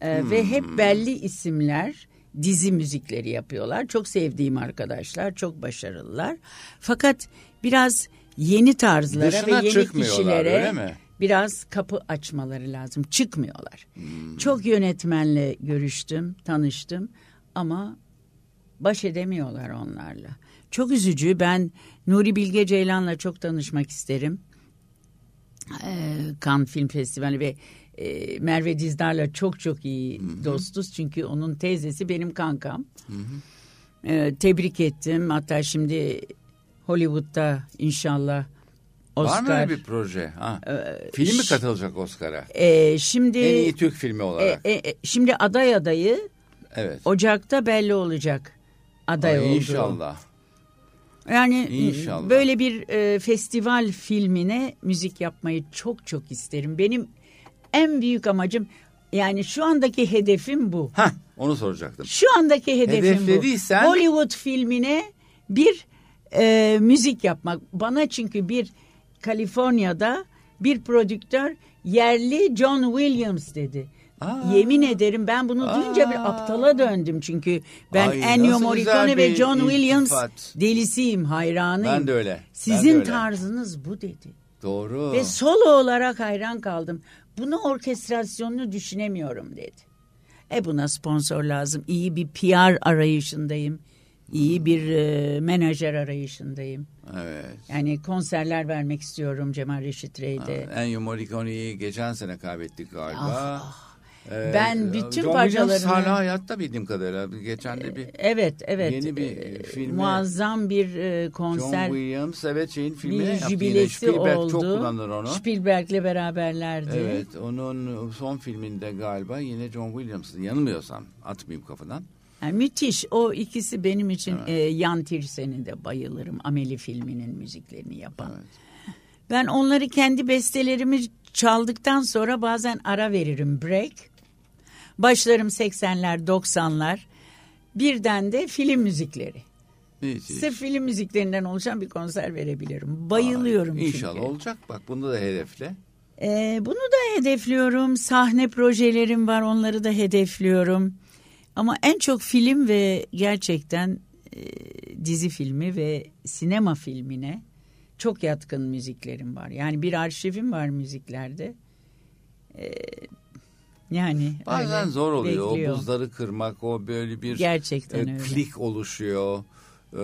e, ve hep belli isimler dizi müzikleri yapıyorlar. Çok sevdiğim arkadaşlar, çok başarılılar. Fakat biraz yeni tarzlara Dışına ve yeni kişilere biraz kapı açmaları lazım. Çıkmıyorlar. Çok yönetmenle görüştüm, tanıştım ama baş edemiyorlar onlarla. Çok üzücü. Ben Nuri Bilge Ceylan'la çok tanışmak isterim. Ee, Cannes Film Festivali ve e, Merve Dizdar'la çok çok iyi dostuz. Çünkü onun teyzesi benim kankam. Ee, tebrik ettim. Hatta şimdi Hollywood'da inşallah Oscar. Var mı öyle bir proje? Ha. Film mi katılacak Oscar'a? Ee, şimdi En iyi Türk filmi e, olarak. e, e, şimdi aday adayı evet. Ocak'ta belli olacak aday Ay, olduğu. İnşallah. Yani İnşallah. böyle bir e, festival filmine müzik yapmayı çok çok isterim. Benim en büyük amacım yani şu andaki hedefim bu. Hah, onu soracaktım. Şu andaki hedefim bu. Hollywood filmine bir e, müzik yapmak. Bana çünkü bir Kaliforniya'da bir prodüktör yerli John Williams dedi. Aa. Yemin ederim ben bunu duyunca bir Aa. aptala döndüm çünkü ben Ay, Ennio Morricone ve bir John Williams iltifat. delisiyim, hayranıyım. Ben de öyle. Ben de Sizin öyle. tarzınız bu dedi. Doğru. Ve solo olarak hayran kaldım. Bunu orkestrasyonunu düşünemiyorum dedi. E buna sponsor lazım. İyi bir PR arayışındayım. İyi bir e, menajer arayışındayım. Evet. Yani konserler vermek istiyorum Cemal Reşit Rey'de. Ennio Morricone'yi geçen sene kaybettik galiba. Ee, Ben bütün John Williams parçalarını- hala hayatta bildiğim kadarıyla. Geçen de bir Evet, evet. Yeni bir E, filmi- muazzam bir e, John konser. Williams evet şeyin filmine bir yaptı yine. jübilesi Spielberg oldu. çok kullanır onu. Spielberg'le beraberlerdi. Evet onun son filminde galiba yine John Williams'ın yanılmıyorsam atmayayım kafadan. Yani müthiş. O ikisi benim için e, Yan Tirsen'e de bayılırım. Ameli filminin müziklerini yapan. Ben onları kendi bestelerimi çaldıktan sonra bazen ara veririm break. Başlarım 80'ler 90'lar. Birden de film müzikleri. Müthiş. Sırf film müziklerinden oluşan bir konser verebilirim. Bayılıyorum çünkü. İnşallah olacak bak bunu da hedefle. Ee, bunu da hedefliyorum. Sahne projelerim var onları da hedefliyorum. Ama en çok film ve gerçekten e, dizi filmi ve sinema filmine çok yatkın müziklerim var. Yani bir arşivim var müziklerde. Ee, yani Bazen zor oluyor bekliyor. o buzları kırmak o böyle bir Gerçekten e, klik oluşuyor. Ee,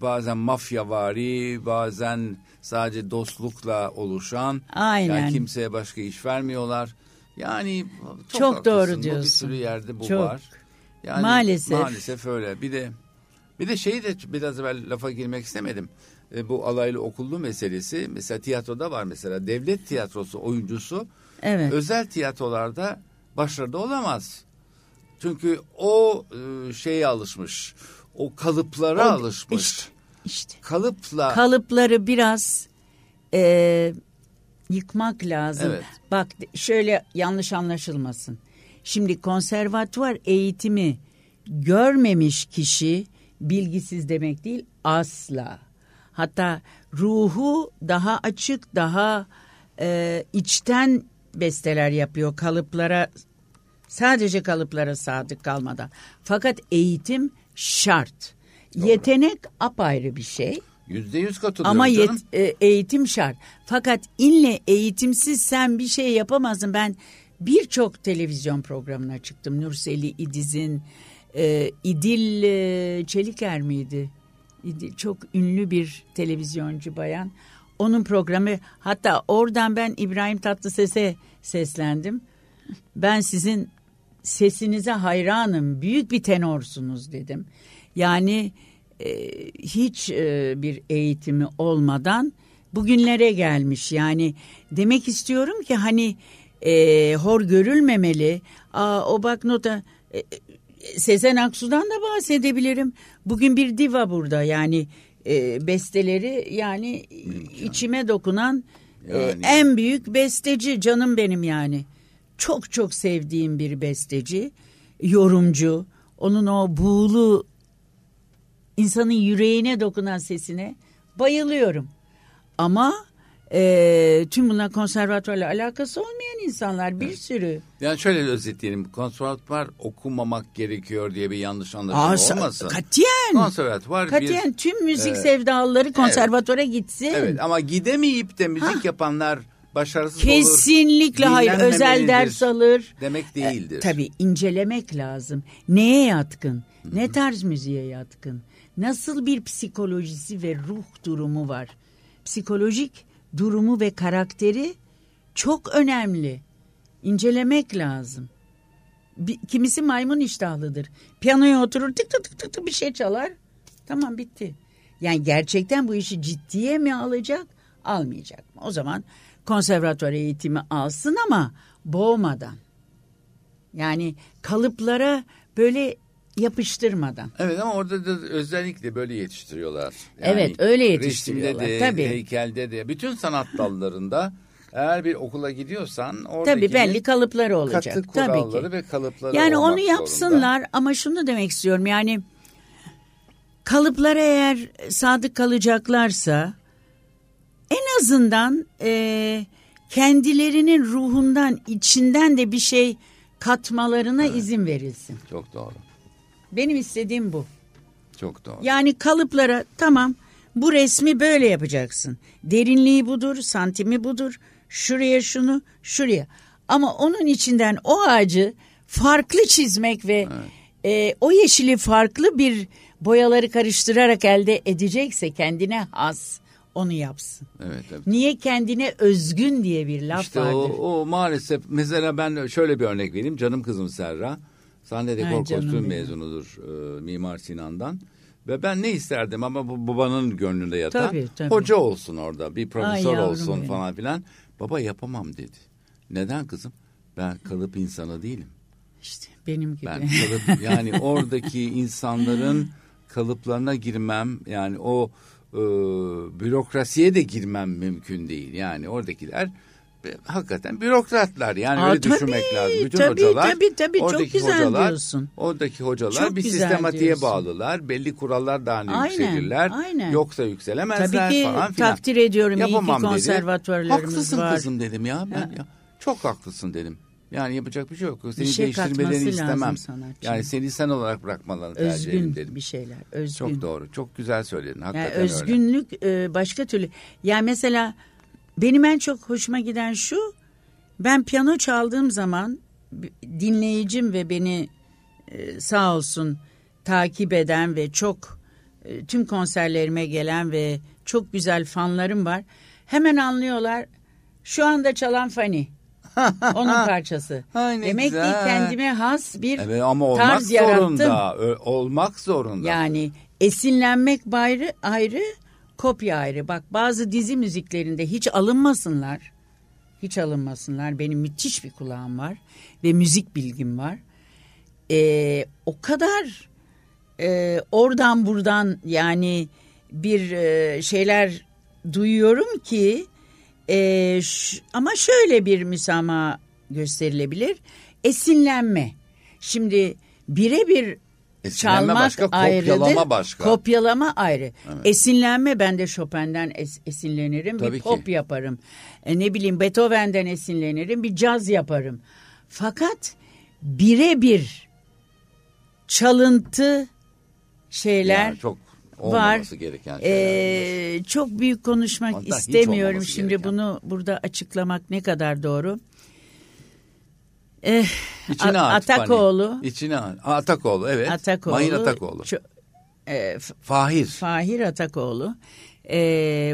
bazen mafyavari bazen sadece dostlukla oluşan. Aynen. Yani kimseye başka iş vermiyorlar. Yani çok, Çok haklısın. doğru Bu diyorsun. Bir sürü yerde bu Çok. var. Yani Maalesef. Maalesef öyle. Bir de bir de şeyi de biraz evvel lafa girmek istemedim. E, bu alaylı okullu meselesi mesela tiyatroda var mesela devlet tiyatrosu oyuncusu Evet. özel tiyatrolarda başarılı olamaz. Çünkü o e, şeye alışmış. O kalıplara O- alışmış. işte, işte. Kalıpla kalıpları biraz e, yıkmak lazım. Evet. Bak şöyle yanlış anlaşılmasın. Şimdi konservatuvar eğitimi görmemiş kişi bilgisiz demek değil asla. Hatta ruhu daha açık, daha e, içten besteler yapıyor kalıplara sadece kalıplara sadık kalmadan. Fakat eğitim şart. Yetenek apayrı bir şey. yüzde yüz katılıyorum Ama yet- canım. e, eğitim şart. Fakat inle eğitimsiz sen bir şey yapamazsın. Ben birçok televizyon programına çıktım. Nurseli İdiz'in, e, İdil e, Çeliker miydi? İdil, çok ünlü bir televizyoncu bayan. Onun programı hatta oradan ben İbrahim Tatlıses'e seslendim. Ben sizin sesinize hayranım. Büyük bir tenorsunuz dedim. Yani e, hiç e, bir eğitimi olmadan bugünlere gelmiş. Yani demek istiyorum ki hani e, hor görülmemeli. Aa, o bak nota e, Sezen Aksu'dan da bahsedebilirim. Bugün bir diva burada yani e, besteleri yani Mümkün. içime dokunan e, yani. e, en büyük besteci canım benim yani. Çok çok sevdiğim bir besteci, yorumcu. Onun o buğulu insanın yüreğine dokunan sesine bayılıyorum. Ama e, tüm bunlar konservatuvarla alakası olmayan insanlar bir sürü. Yani şöyle özetleyelim. Konservatuvar okumamak gerekiyor diye bir yanlış anlaşılma olmasın. Katiyen. Konservatuvar katiyen bir, tüm müzik e, sevdalıları konservatuvara evet, gitsin. Evet ama gidemeyip de müzik ha. yapanlar başarısız Kesinlikle olur. hayır. Özel ders alır. Demek değildir. E, tabii incelemek lazım. Neye yatkın? Hı-hı. Ne tarz müziğe yatkın? Nasıl bir psikolojisi ve ruh durumu var? Psikolojik durumu ve karakteri çok önemli. İncelemek lazım. Bir, kimisi maymun iştahlıdır. Piyanoya oturur tık tık tık tık, bir şey çalar. Tamam bitti. Yani gerçekten bu işi ciddiye mi alacak, almayacak mı? O zaman konservatuvar eğitimi alsın ama boğmadan. Yani kalıplara böyle yapıştırmadan. Evet ama orada da özellikle böyle yetiştiriyorlar. Yani evet öyle yetiştiriyorlar. Resimde de, Tabii. heykelde de, bütün sanat dallarında eğer bir okula gidiyorsan oradaki Tabii belli kalıpları olacak. Katı kuralları Tabii ki. ve kalıpları Yani onu yapsınlar zorunda. ama şunu demek istiyorum yani kalıplara eğer sadık kalacaklarsa en azından e, kendilerinin ruhundan içinden de bir şey katmalarına evet. izin verilsin. Çok doğru. Benim istediğim bu. Çok doğru. Yani kalıplara tamam bu resmi böyle yapacaksın. Derinliği budur, santimi budur. Şuraya şunu, şuraya. Ama onun içinden o ağacı farklı çizmek ve evet. e, o yeşili farklı bir boyaları karıştırarak elde edecekse kendine has onu yapsın. Evet, evet. Niye kendine özgün diye bir laf işte vardır. O, o maalesef mesela ben şöyle bir örnek vereyim. Canım kızım Serra. Sahne dekor kostüm mezunudur e, Mimar Sinan'dan. Ve ben ne isterdim ama bu babanın gönlünde yatan tabii, tabii. hoca olsun orada bir profesör Ay, olsun benim. falan filan. Baba yapamam dedi. Neden kızım? Ben kalıp insanı değilim. İşte benim gibi. Ben kalıp yani oradaki insanların kalıplarına girmem yani o e, bürokrasiye de girmem mümkün değil. Yani oradakiler hakikaten bürokratlar yani Aa, öyle tabii, düşünmek lazım. Bütün tabii, hocalar tabii, tabii, çok güzel hocalar, diyorsun. Oradaki hocalar çok bir sistematiğe diyorsun. bağlılar. Belli kurallar daha aynen, yükselirler. Aynen. Yoksa yükselemezler tabii ki, falan filan. takdir ediyorum Yapamam iyi ki konservatuarlarımız dedi. haklısın var. kızım dedim ya ben ya. Çok haklısın dedim. Yani yapacak bir şey yok. Seni şey değiştirmelerini istemem. Yani seni sen olarak bırakmalarını özgün tercih ederim dedim. bir şeyler. Özgün. Çok doğru. Çok güzel söyledin. Hakikaten yani özgünlük öyle. başka türlü. Yani mesela benim en çok hoşuma giden şu ben piyano çaldığım zaman dinleyicim ve beni e, sağ olsun takip eden ve çok e, tüm konserlerime gelen ve çok güzel fanlarım var. Hemen anlıyorlar. Şu anda çalan Fani. Onun parçası. Ay Demek güzel. ki kendime has bir evet, ama olmak tarz zorunda. yarattım. olmak zorunda. Yani esinlenmek ayrı, ayrı, kopya ayrı. Bak bazı dizi müziklerinde hiç alınmasınlar. Hiç alınmasınlar. Benim müthiş bir kulağım var ve müzik bilgim var. Ee, o kadar e, oradan buradan yani bir e, şeyler duyuyorum ki e, ama şöyle bir müsamaha gösterilebilir. Esinlenme. Şimdi birebir Çalmak başka, kopyalama başka. Kopyalama ayrı. Evet. Esinlenme ben de Chopin'den es, esinlenirim. Tabii bir pop ki. yaparım. E, ne bileyim Beethoven'den esinlenirim. Bir caz yaparım. Fakat birebir çalıntı şeyler yani çok var. gereken şeyler. Ee, çok büyük konuşmak Hatta istemiyorum. Şimdi gereken. bunu burada açıklamak ne kadar doğru. Eh, İçine A- at. Atakoğlu. Fani. İçine at. Atakoğlu evet. Atakoğlu. Mahir Atakoğlu. ço- e, Fahir. Fahir Atakoğlu. E,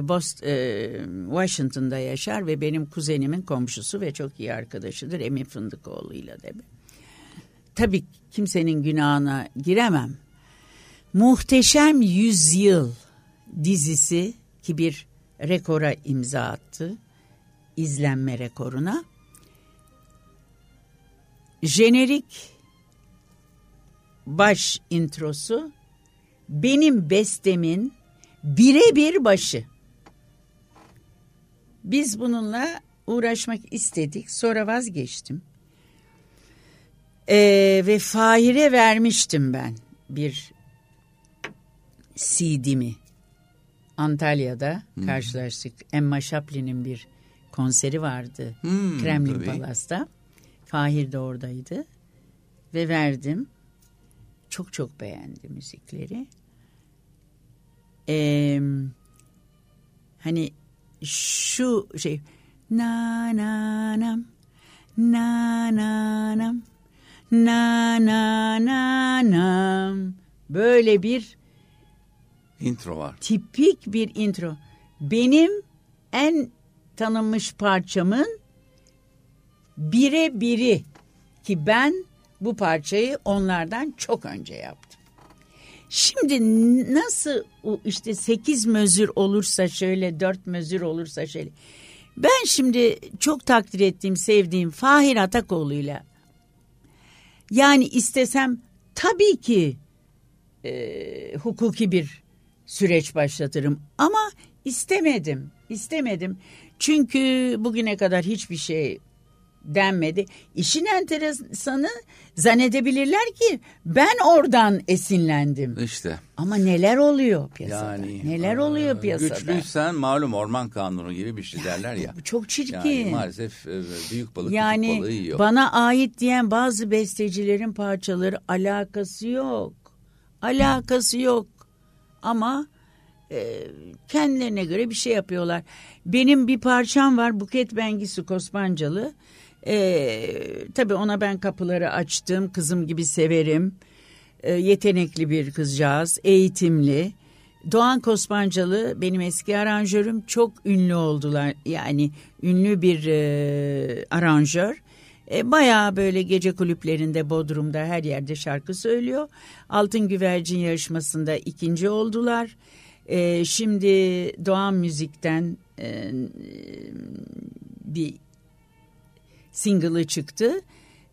Bost, e, Washington'da yaşar ve benim kuzenimin komşusu ve çok iyi arkadaşıdır. Emin Fındıkoğlu'yla da. Tabii kimsenin günahına giremem. Muhteşem Yüzyıl dizisi ki bir rekora imza attı. izlenme rekoruna. Jenerik baş introsu benim bestemin birebir başı. Biz bununla uğraşmak istedik. Sonra vazgeçtim. Ee, ve Fahir'e vermiştim ben bir CD'mi. Antalya'da karşılaştık. Emma Chaplin'in bir konseri vardı. Hmm, Kremlin tabii. Palas'ta. Fahir de oradaydı. Ve verdim. Çok çok beğendi müzikleri. Ee, hani şu şey na na nam na na nam na na na nam böyle bir Intro var. tipik bir intro. Benim en tanınmış parçamın bire biri ki ben bu parçayı onlardan çok önce yaptım. Şimdi nasıl işte sekiz mözür olursa şöyle dört mözür olursa şöyle. Ben şimdi çok takdir ettiğim sevdiğim Fahir Atakoğlu'yla yani istesem tabii ki e, hukuki bir süreç başlatırım ama istemedim istemedim çünkü bugüne kadar hiçbir şey denmedi. İşin enteresanı zannedebilirler ki ben oradan esinlendim. İşte. Ama neler oluyor piyasada? Yani neler oluyor e, piyasada? Güçlüysen malum orman kanunu gibi bir şey derler ya. Çok çirkin. Yani maalesef e, büyük balık Yani küçük balığı yiyor. bana ait diyen bazı bestecilerin parçaları alakası yok. Alakası yok. Ama e, kendilerine göre bir şey yapıyorlar. Benim bir parçam var Buket Bengisu Kospancalı. E, tabii ona ben kapıları açtım. Kızım gibi severim. E, yetenekli bir kızcağız. Eğitimli. Doğan Kospancalı benim eski aranjörüm çok ünlü oldular. Yani ünlü bir e, aranjör. E, bayağı böyle gece kulüplerinde Bodrum'da her yerde şarkı söylüyor. Altın Güvercin yarışmasında ikinci oldular. E, şimdi Doğan Müzik'ten e, bir single'ı çıktı.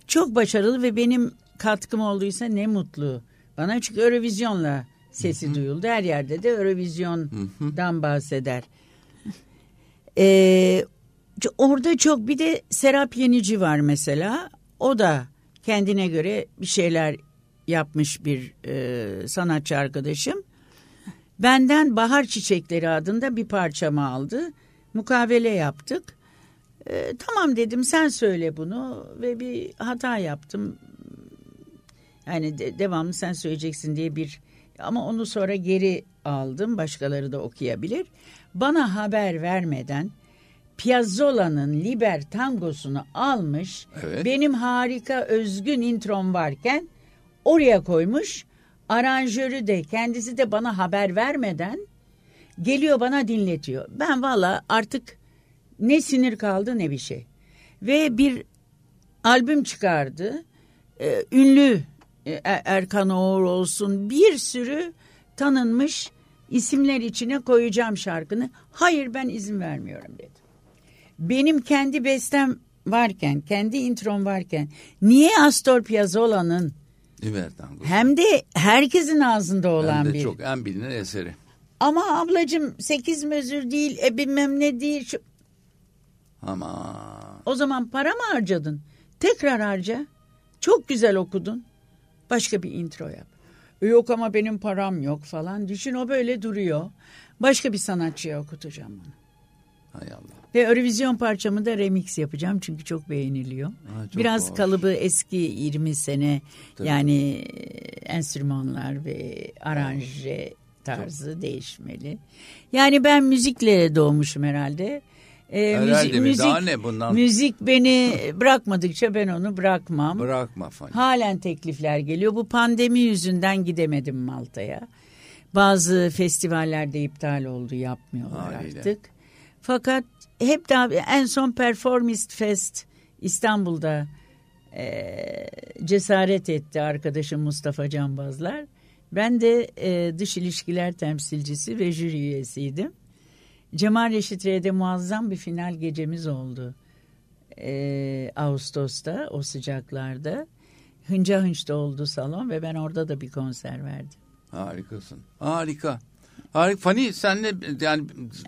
Çok başarılı ve benim katkım olduysa ne mutlu. Bana çünkü Eurovision'la sesi duyuldu. Her yerde de Eurovision'dan bahseder. Ee, orada çok bir de Serap Yenici var mesela. O da kendine göre bir şeyler yapmış bir e, sanatçı arkadaşım. Benden Bahar Çiçekleri adında bir parçamı aldı. Mukavele yaptık. E, tamam dedim sen söyle bunu ve bir hata yaptım. Yani de- devamlı sen söyleyeceksin diye bir ama onu sonra geri aldım. Başkaları da okuyabilir. Bana haber vermeden Piazzola'nın Liber tangosunu almış. Evet. Benim harika özgün introm varken oraya koymuş. Aranjörü de kendisi de bana haber vermeden geliyor bana dinletiyor. Ben valla artık ne sinir kaldı ne bir şey. Ve bir albüm çıkardı. Ee, ünlü e, Er- Erkan Oğur olsun bir sürü tanınmış isimler içine koyacağım şarkını. Hayır ben izin vermiyorum dedi. Benim kendi bestem varken, kendi introm varken niye Astor Piazzolla'nın hem de herkesin ağzında olan Hem de bir çok en bilinen eseri. ama ablacığım sekiz mözür değil, e bilmem ne değil. Şu... Ama O zaman para mı harcadın? Tekrar harca. Çok güzel okudun. Başka bir intro yap. "E Yok ama benim param yok falan. Düşün o böyle duruyor. Başka bir sanatçıya okutacağım onu. hay Allah. Ve Eurovision parçamı da remix yapacağım çünkü çok beğeniliyor. Ha, çok Biraz hoş. kalıbı eski 20 sene Tabii. yani enstrümanlar ve aranje tarzı değişmeli. Yani ben müzikle doğmuşum herhalde. E, Herhalde mi? Daha ne bundan? Müzik beni bırakmadıkça ben onu bırakmam. Bırakma Fani. Halen teklifler geliyor. Bu pandemi yüzünden gidemedim Malta'ya. Bazı festivallerde iptal oldu yapmıyorlar Haliyle. artık. Fakat hep daha en son Performist Fest İstanbul'da e, cesaret etti arkadaşım Mustafa Canbazlar. Ben de e, dış ilişkiler temsilcisi ve jüri üyesiydim. Cemal Reşit R'de muazzam bir final gecemiz oldu. E, Ağustos'ta o sıcaklarda. Hınca hınçta oldu salon ve ben orada da bir konser verdim. Harikasın. Harika. Harika. Fani senle yani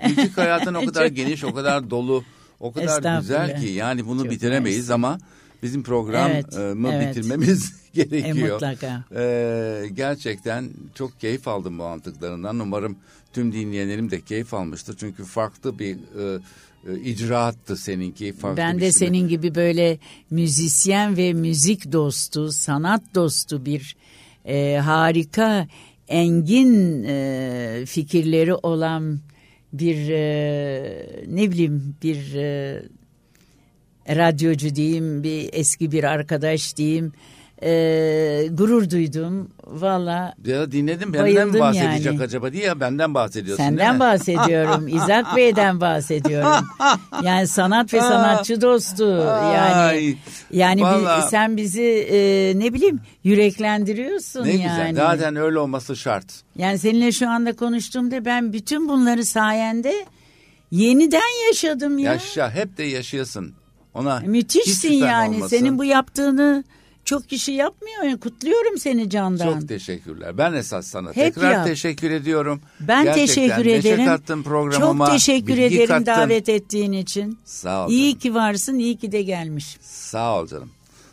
müzik hayatın o kadar geniş, o kadar dolu, o kadar güzel ki yani bunu Çok bitiremeyiz mersi. ama bizim programı Evet, evet. bitirmemiz E, gerekiyor. mutlaka. Ee, gerçekten çok keyif aldım bu anlattıklarından. Umarım tüm dinleyenlerim de keyif almıştır. Çünkü farklı bir e, e, icraattı seninki. Farklı Ben de senin gibi böyle müzisyen ve müzik dostu, sanat dostu bir e, harika, engin e, fikirleri olan bir e, ne bileyim bir e, radyocu diyeyim, bir eski bir arkadaş diyeyim. E, gurur duydum. Valla Ya dinledim benden Bayıldım mi bahsedecek yani. acaba diye ya benden bahsediyorsun değil Senden mi? bahsediyorum. İzak Bey'den bahsediyorum. Yani sanat ve sanatçı dostu. Yani Ay, yani bi- vallahi. sen bizi e, ne bileyim yüreklendiriyorsun Ne yani. güzel. Zaten öyle olması şart. Yani seninle şu anda konuştuğumda ben bütün bunları sayende yeniden yaşadım ya. Yaşa hep de yaşayasın. Ona hiç Müthişsin şüphen yani. olmasın. Senin bu yaptığını çok kişi yapmıyor. Yani kutluyorum seni candan. Çok teşekkürler. Ben esas sana Hep tekrar yap. teşekkür ediyorum. Ben Gerçekten teşekkür ederim. kattın programıma. Çok teşekkür bilgi ederim kattın. davet ettiğin için. Sağ ol. İyi canım. ki varsın, iyi ki de gelmiş. Sağ ol canım.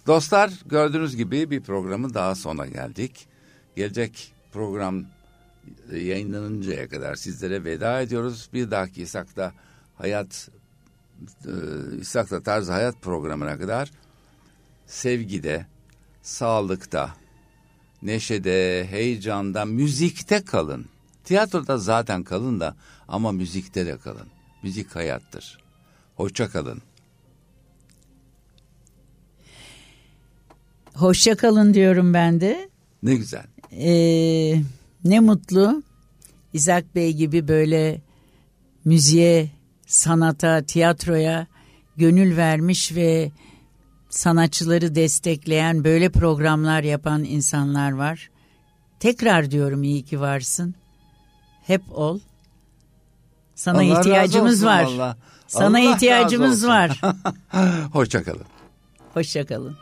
Dostlar gördüğünüz gibi bir programın daha sona geldik. Gelecek program yayınlanıncaya kadar sizlere veda ediyoruz. Bir dahaki İshak'ta hayat e, İshak'ta tarz hayat programına kadar sevgide, sağlıkta, neşede, heyecanda, müzikte kalın. Tiyatroda zaten kalın da ama müzikte de kalın. Müzik hayattır. Hoşça kalın. Hoşça kalın diyorum ben de. Ne güzel. Ee, ne mutlu İzak Bey gibi böyle müziğe, sanata, tiyatroya gönül vermiş ve sanatçıları destekleyen böyle programlar yapan insanlar var. Tekrar diyorum iyi ki varsın. Hep ol. Sana Allah ihtiyacımız var. valla. Sana Allah ihtiyacımız var. Hoşça kalın. Hoşça kalın.